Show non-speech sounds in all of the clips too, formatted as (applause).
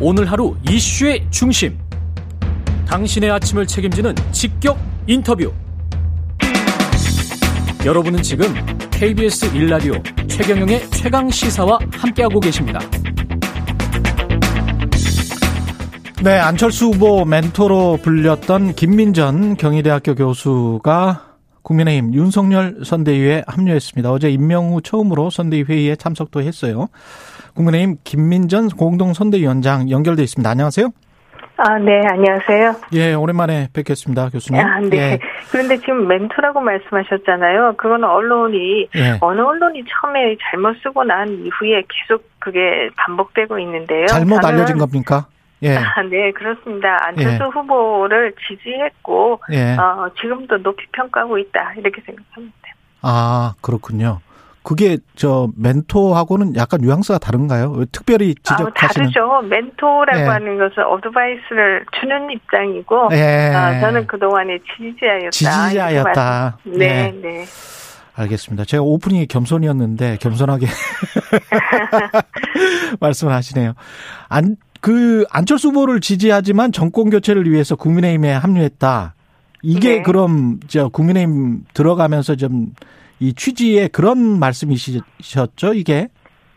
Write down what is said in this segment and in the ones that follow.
오늘 하루 이슈의 중심. 당신의 아침을 책임지는 직격 인터뷰. 여러분은 지금 KBS 일라디오 최경영의 최강 시사와 함께하고 계십니다. 네, 안철수 후보 멘토로 불렸던 김민전 경희대학교 교수가 국민의힘 윤석열 선대위에 합류했습니다. 어제 임명 후 처음으로 선대위 회의에 참석도 했어요. 국민의힘 김민전 공동선대위원장 연결돼 있습니다. 안녕하세요. 아, 네, 안녕하세요. 예, 오랜만에 뵙겠습니다, 교수님. 아, 네. 예. 그런데 지금 멘토라고 말씀하셨잖아요. 그거는 언론이, 예. 어느 언론이 처음에 잘못 쓰고 난 이후에 계속 그게 반복되고 있는데요. 잘못 알려진 겁니까? 예. 아, 네, 그렇습니다. 안철수 예. 후보를 지지했고, 예. 어, 지금도 높이 평가하고 있다. 이렇게 생각합니다. 아, 그렇군요. 그게 저 멘토하고는 약간 뉘앙스가 다른가요? 왜 특별히 아, 지적하시는 다르죠. 멘토라고 예. 하는 것은 어드바이스를 주는 입장이고, 예. 아, 저는 그동안에 지지자였다. 지지자였다. 네, 예. 네. 알겠습니다. 제가 오프닝이 겸손이었는데 겸손하게 (laughs) 말씀을 하시네요. 안, 그 안철수 후보를 지지하지만 정권 교체를 위해서 국민의힘에 합류했다. 이게 네. 그럼 저 국민의힘 들어가면서 좀 이 취지의 그런 말씀이셨죠, 이게?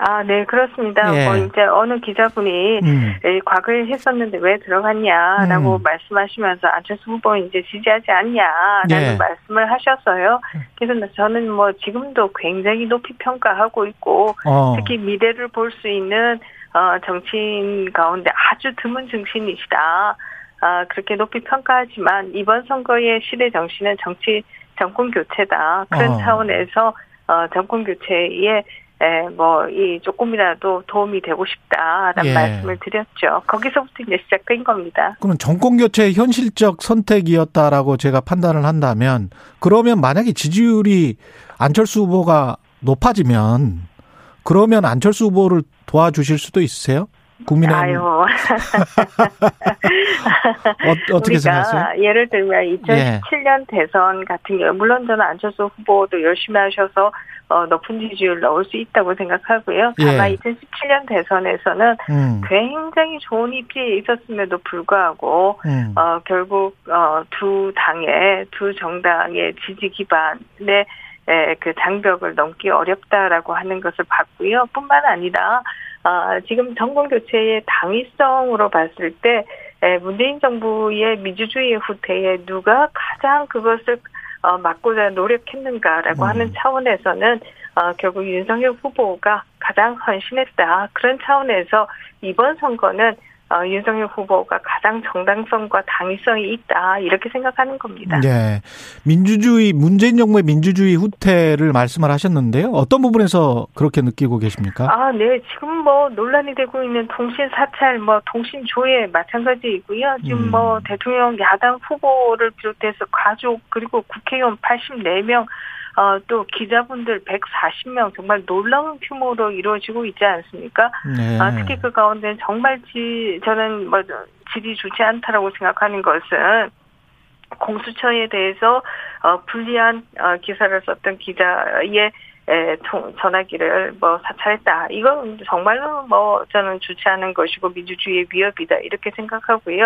아, 네, 그렇습니다. 예. 뭐 이제 어느 기자분이 음. 에, 과거에 했었는데 왜 들어갔냐라고 음. 말씀하시면서 안철수 후보 이제 지지하지 않냐라는 예. 말씀을 하셨어요. 그래서 저는 뭐 지금도 굉장히 높이 평가하고 있고 어. 특히 미래를 볼 수 있는 어, 정치인 가운데 아주 드문 정치인이시다. 아, 그렇게 높이 평가하지만 이번 선거의 시대 정신은 정치 정권 교체다. 그런 어. 차원에서 어, 정권 교체에 에, 뭐, 이 조금이라도 도움이 되고 싶다라는 예. 말씀을 드렸죠. 거기서부터 이제 시작된 겁니다. 그럼 정권 교체의 현실적 선택이었다라고 제가 판단을 한다면 그러면 만약에 지지율이 안철수 후보가 높아지면 그러면 안철수 후보를 도와주실 수도 있으세요? 국민의힘 아유. (laughs) 어, 우리가 생각하세요? 예를 들면 2017년 대선 같은 경우 물론 저는 안철수 후보도 열심히 하셔서 어, 높은 지지율 넣을 수 있다고 생각하고요. 다만 예. 2017년 대선에서는 음, 굉장히 좋은 입지에 있었음에도 불구하고 음. 어, 결국 어, 두 당의 두 정당의 지지 기반의 에, 그 장벽을 넘기 어렵다라고 하는 것을 봤고요. 뿐만 아니라 아, 지금 정권 교체의 당위성으로 봤을 때 에, 문재인 정부의 민주주의 후퇴에 누가 가장 그것을 어, 막고자 노력했는가라고 음. 하는 차원에서는 어, 결국 윤석열 후보가 가장 헌신했다. 그런 차원에서 이번 선거는 어, 윤석열 후보가 가장 정당성과 당위성이 있다. 이렇게 생각하는 겁니다. 네. 민주주의 문재인 정부의 민주주의 후퇴를 말씀을 하셨는데요. 어떤 부분에서 그렇게 느끼고 계십니까? 아, 네. 지금 뭐 논란이 되고 있는 통신 사찰, 뭐 통신 조회 마찬가지이고요. 지금 음. 뭐 대통령 야당 후보를 비롯해서 가족 그리고 국회의원 84명 어, 또 기자분들 140명 정말 놀라운 규모로 이루어지고 있지 않습니까? 네. 아, 특히 그 가운데 정말 지, 저는 뭐 질이 좋지 않다라고 생각하는 것은 공수처에 대해서 어, 불리한 어, 기사를 썼던 기자의 에, 통- 전화기를 뭐 사찰했다. 이건 정말로 뭐 저는 좋지 않은 것이고 민주주의의 위협이다 이렇게 생각하고요.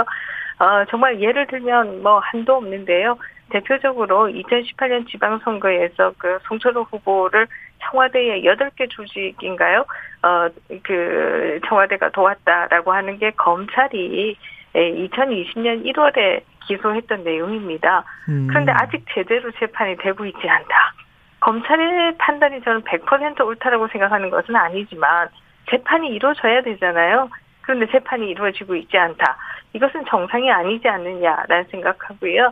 어, 정말 예를 들면 뭐 한도 없는데요. 대표적으로 2018년 지방선거에서 그 송철호 후보를 청와대의 8개 조직인가요? 어, 그 청와대가 도왔다라고 하는 게 검찰이 2020년 1월에 기소했던 내용입니다. 음. 그런데 아직 제대로 재판이 되고 있지 않다. 검찰의 판단이 저는 100% 옳다라고 생각하는 것은 아니지만 재판이 이루어져야 되잖아요. 그런데 재판이 이루어지고 있지 않다. 이것은 정상이 아니지 않느냐라는 생각하고요.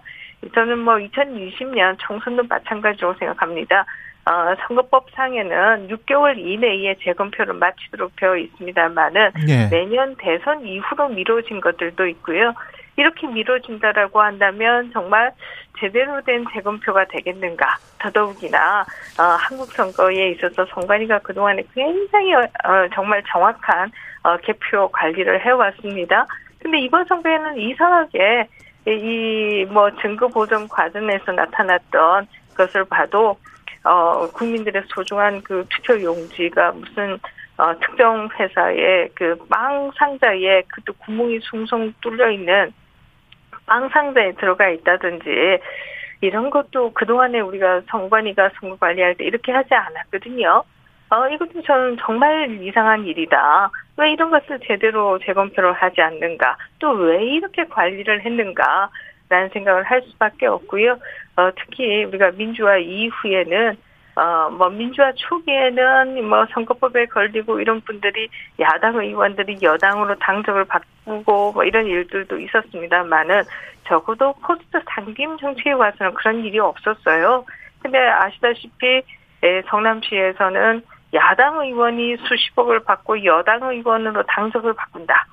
저는 뭐 2020년 총선도 마찬가지로 생각합니다. 어, 선거법상에는 6개월 이내에 재검표를 마치도록 되어 있습니다만은 예. 내년 대선 이후로 미뤄진 것들도 있고요. 이렇게 미뤄진다라고 한다면 정말 제대로 된 재검표가 되겠는가. 더더욱이나 어, 한국 선거에 있어서 선관위가 그동안에 굉장히 어, 정말 정확한 어, 개표 관리를 해왔습니다. 근데 이번 선거에는 이상하게 이 뭐 증거 보정 과정에서 나타났던 것을 봐도 어 국민들의 소중한 그 투표 용지가 무슨 어, 특정 회사의 그 빵 상자에 그또 구멍이 숭숭 뚫려 있는 빵 상자에 들어가 있다든지 이런 것도 그동안에 우리가 정관위가 선거 관리할 때 이렇게 하지 않았거든요. 어, 이것도 저는 정말 이상한 일이다. 왜 이런 것을 제대로 재검표를 하지 않는가? 또 왜 이렇게 관리를 했는가? 라는 생각을 할 수밖에 없고요. 어, 특히 우리가 민주화 이후에는 어, 뭐, 민주화 초기에는 뭐, 선거법에 걸리고 이런 분들이 야당 의원들이 여당으로 당적을 바꾸고 뭐 이런 일들도 있었습니다만은 적어도 포스트 당김 정치에 와서는 그런 일이 없었어요. 근데 아시다시피 성남시에서는 야당 의원이 수십억을 받고 여당 의원으로 당적을 바꾼다.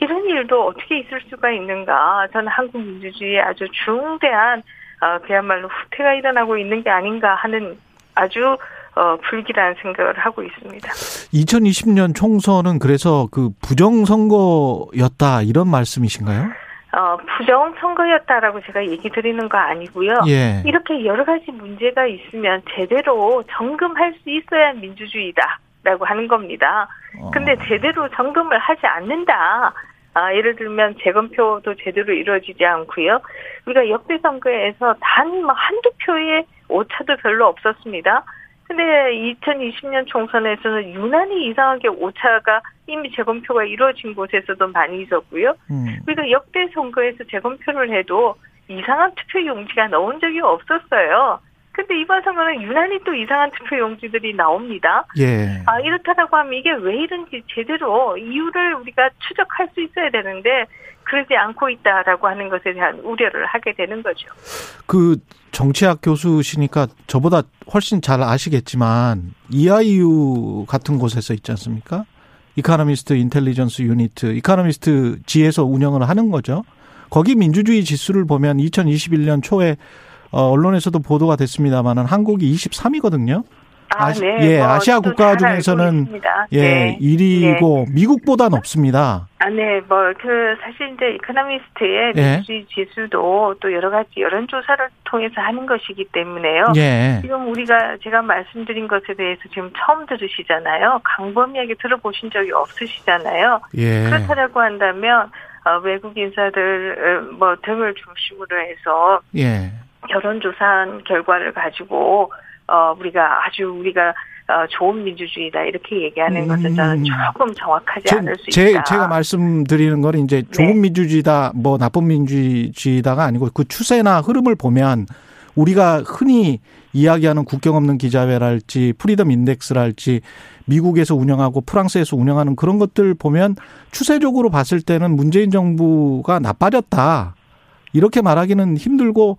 이런 일도 어떻게 있을 수가 있는가. 저는 한국 민주주의에 아주 중대한 어, 그야말로 후퇴가 일어나고 있는 게 아닌가 하는 아주 어, 불길한 생각을 하고 있습니다. 2020년 총선은 그래서 그 부정선거였다 이런 말씀이신가요? 어, 부정 선거였다라고 제가 얘기 드리는 거 아니고요. 예. 이렇게 여러 가지 문제가 있으면 제대로 점검할 수 있어야 민주주의다라고 하는 겁니다. 어. 근데 제대로 점검을 하지 않는다. 아, 예를 들면 재검표도 제대로 이루어지지 않고요. 우리가 역대 선거에서 단 뭐 한두 표의 오차도 별로 없었습니다. 근데 2020년 총선에서는 유난히 이상하게 오차가 이미 재검표가 이루어진 곳에서도 많이 있었고요. 음. 우리가 역대 선거에서 재검표를 해도 이상한 투표 용지가 나온 적이 없었어요. 근데 이번 선거는 유난히 또 이상한 투표 용지들이 나옵니다. 예. 아, 이렇다라고 하면 이게 왜 이런지 제대로 이유를 우리가 추적할 수 있어야 되는데 그러지 않고 있다라고 하는 것에 대한 우려를 하게 되는 거죠. 그 정치학 교수시니까 저보다 훨씬 잘 아시겠지만 EIU 같은 곳에서 있지 않습니까? Economist Intelligence Unit, Economist 지에서 운영을 하는 거죠. 거기 민주주의 지수를 보면 2021년 초에 어, 언론에서도 보도가 됐습니다만은 한국이 23위거든요. 아, 아시, 네. 예, 뭐 아시아 국가 중에서는. 예, 네. 1위고 미국보다 높습니다. 아, 네, 뭐, 그, 사실 이제 Economist의 예. 민주주의 지수도 또 여러 가지 여론조사를 통해서 하는 것이기 때문에요. 예. 지금 우리가 제가 말씀드린 것에 대해서 지금 처음 들으시잖아요. 광범위하게 들어보신 적이 없으시잖아요. 예. 그렇다라고 한다면, 어, 외국 인사들, 어, 뭐, 등을 중심으로 해서 예. 여론조사한 결과를 가지고, 어, 우리가 아주 우리가 어, 좋은 민주주의다 이렇게 얘기하는 것은 저는 음. 조금 정확하지 제, 않을 수 제, 있다. 제가 말씀드리는 건 이제 좋은 네. 민주주의다, 뭐 나쁜 민주주의다가 아니고 그 추세나 흐름을 보면 우리가 흔히 이야기하는 국경 없는 기자회랄지 freedom index랄지 미국에서 운영하고 프랑스에서 운영하는 그런 것들 보면 추세적으로 봤을 때는 문재인 정부가 나빠졌다. 이렇게 말하기는 힘들고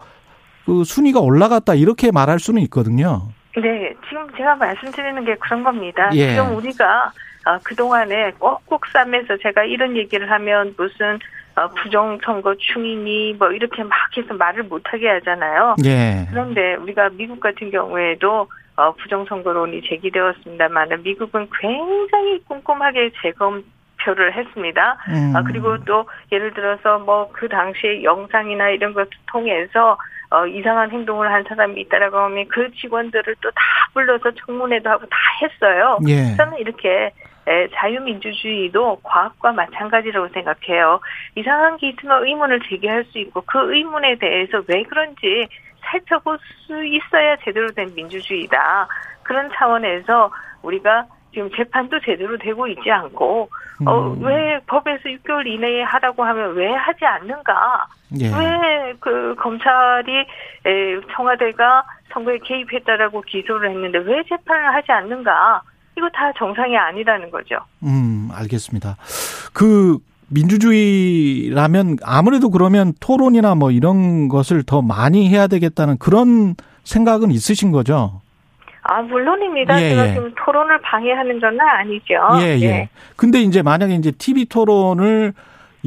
그 순위가 올라갔다. 이렇게 말할 수는 있거든요. 네, 지금 제가 말씀드리는 게 그런 겁니다. 예. 지금 우리가 어, 그동안에 꼭꼭 싸매서 제가 이런 얘기를 하면 무슨 어, 부정선거 충이니 뭐 이렇게 막 해서 말을 못하게 하잖아요. 예. 그런데 우리가 미국 같은 경우에도 어, 부정선거론이 제기되었습니다만 미국은 굉장히 꼼꼼하게 재검 표를 했습니다. 음. 아, 그리고 또 예를 들어서 뭐 그 당시에 영상이나 이런 것을 통해서 어, 이상한 행동을 한 사람이 있다라고 하면 그 직원들을 또 다 불러서 청문회도 하고 다 했어요. 예. 저는 이렇게 에, 자유민주주의도 과학과 마찬가지라고 생각해요. 이상한 게 있으면 의문을 제기할 수 있고 그 의문에 대해서 왜 그런지 살펴볼 수 있어야 제대로 된 민주주의다. 그런 차원에서 우리가 지금 재판도 제대로 되고 있지 않고 어, 음. 왜 법에서 6개월 이내에 하라고 하면 왜 하지 않는가? 예. 왜그 검찰이 에, 청와대가 선거에 개입했다라고 기소를 했는데 왜 재판을 하지 않는가? 이거 다 정상이 아니라는 거죠. 음, 알겠습니다. 그 민주주의라면 아무래도 그러면 토론이나 뭐 이런 것을 더 많이 해야 되겠다는 그런 생각은 있으신 거죠? 아 물론입니다. 예, 제가 예. 지금 토론을 방해하는 건 아니죠. 예, 예. 네. 근데 이제 만약에 이제 TV 토론을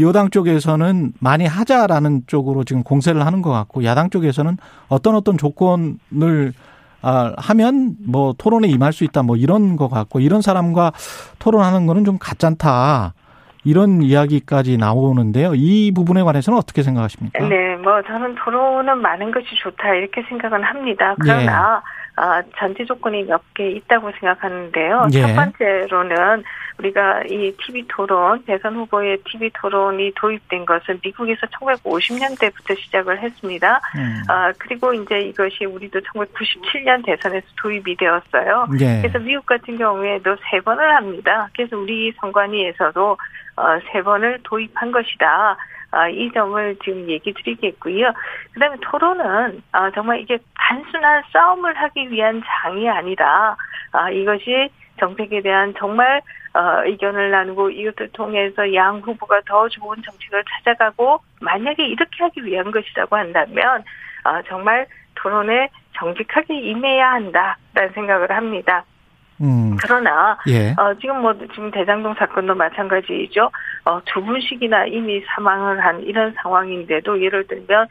여당 쪽에서는 많이 하자라는 쪽으로 지금 공세를 하는 것 같고 야당 쪽에서는 어떤 어떤 조건을 아, 하면 뭐 토론에 임할 수 있다 뭐 이런 것 같고 이런 사람과 토론하는 거는 좀 가짠다. 이런 이야기까지 나오는데요. 이 부분에 관해서는 어떻게 생각하십니까? 네, 뭐 저는 토론은 많은 것이 좋다 이렇게 생각은 합니다. 그러나 예. 아, 전제 조건이 몇 개 있다고 생각하는데요. 예. 첫 번째로는 우리가 이 TV 토론, 대선 후보의 TV 토론이 도입된 것은 미국에서 1950년대부터 시작을 했습니다. 음. 아, 그리고 이제 이것이 우리도 1997년 대선에서 도입이 되었어요. 예. 그래서 미국 같은 경우에도 세 번을 합니다. 그래서 우리 선관위에서도 어, 세 번을 도입한 것이다. 아, 이 점을 지금 얘기 드리겠고요. 그 다음에 토론은 아, 정말 이게 단순한 싸움을 하기 위한 장이 아니라 아, 이것이 정책에 대한 정말 어, 의견을 나누고 이것을 통해서 양 후보가 더 좋은 정책을 찾아가고 만약에 이렇게 하기 위한 것이라고 한다면 어, 정말 토론에 정직하게 임해야 한다라는 생각을 합니다. 음. 그러나 예. 어, 지금 뭐 지금 대장동 사건도 마찬가지이죠. 어, 두 분씩이나 이미 사망을 한 이런 상황인데도 예를 들면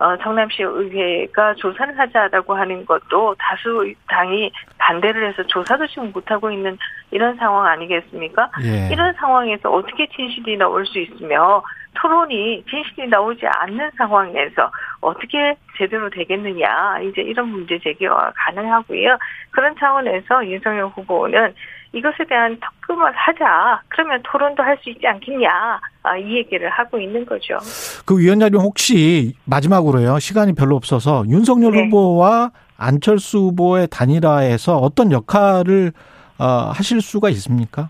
어, 성남시 의회가 조사를 하자라고 하는 것도 다수 당이 반대를 해서 조사도 지금 못하고 있는 이런 상황 아니겠습니까? 예. 이런 상황에서 어떻게 진실이 나올 수 있으며 토론이 진실이 나오지 않는 상황에서 어떻게 제대로 되겠느냐 이제 이런 문제 제기가 가능하고요. 그런 차원에서 윤석열 후보는 이것에 대한 특검을 하자. 그러면 토론도 할 수 있지 않겠냐. 아, 이 얘기를 하고 있는 거죠. 그 위원장님 혹시 마지막으로요. 시간이 별로 없어서 윤석열 네. 후보와 안철수 후보의 단일화에서 어떤 역할을 어, 하실 수가 있습니까?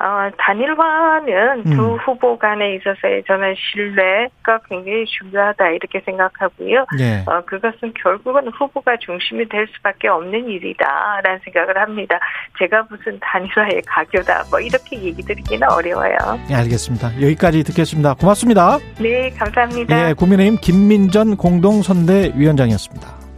어, 단일화는 음. 두 후보 간에 있어서의 저는 신뢰가 굉장히 중요하다 이렇게 생각하고요. 네. 어, 그것은 결국은 후보가 중심이 될 수밖에 없는 일이다라는 생각을 합니다. 제가 무슨 단일화의 가교다 뭐 이렇게 얘기 드리기는 어려워요. 네, 알겠습니다. 여기까지 듣겠습니다. 고맙습니다. 네, 감사합니다. 네, 국민의힘 김민전 공동선대위원장이었습니다.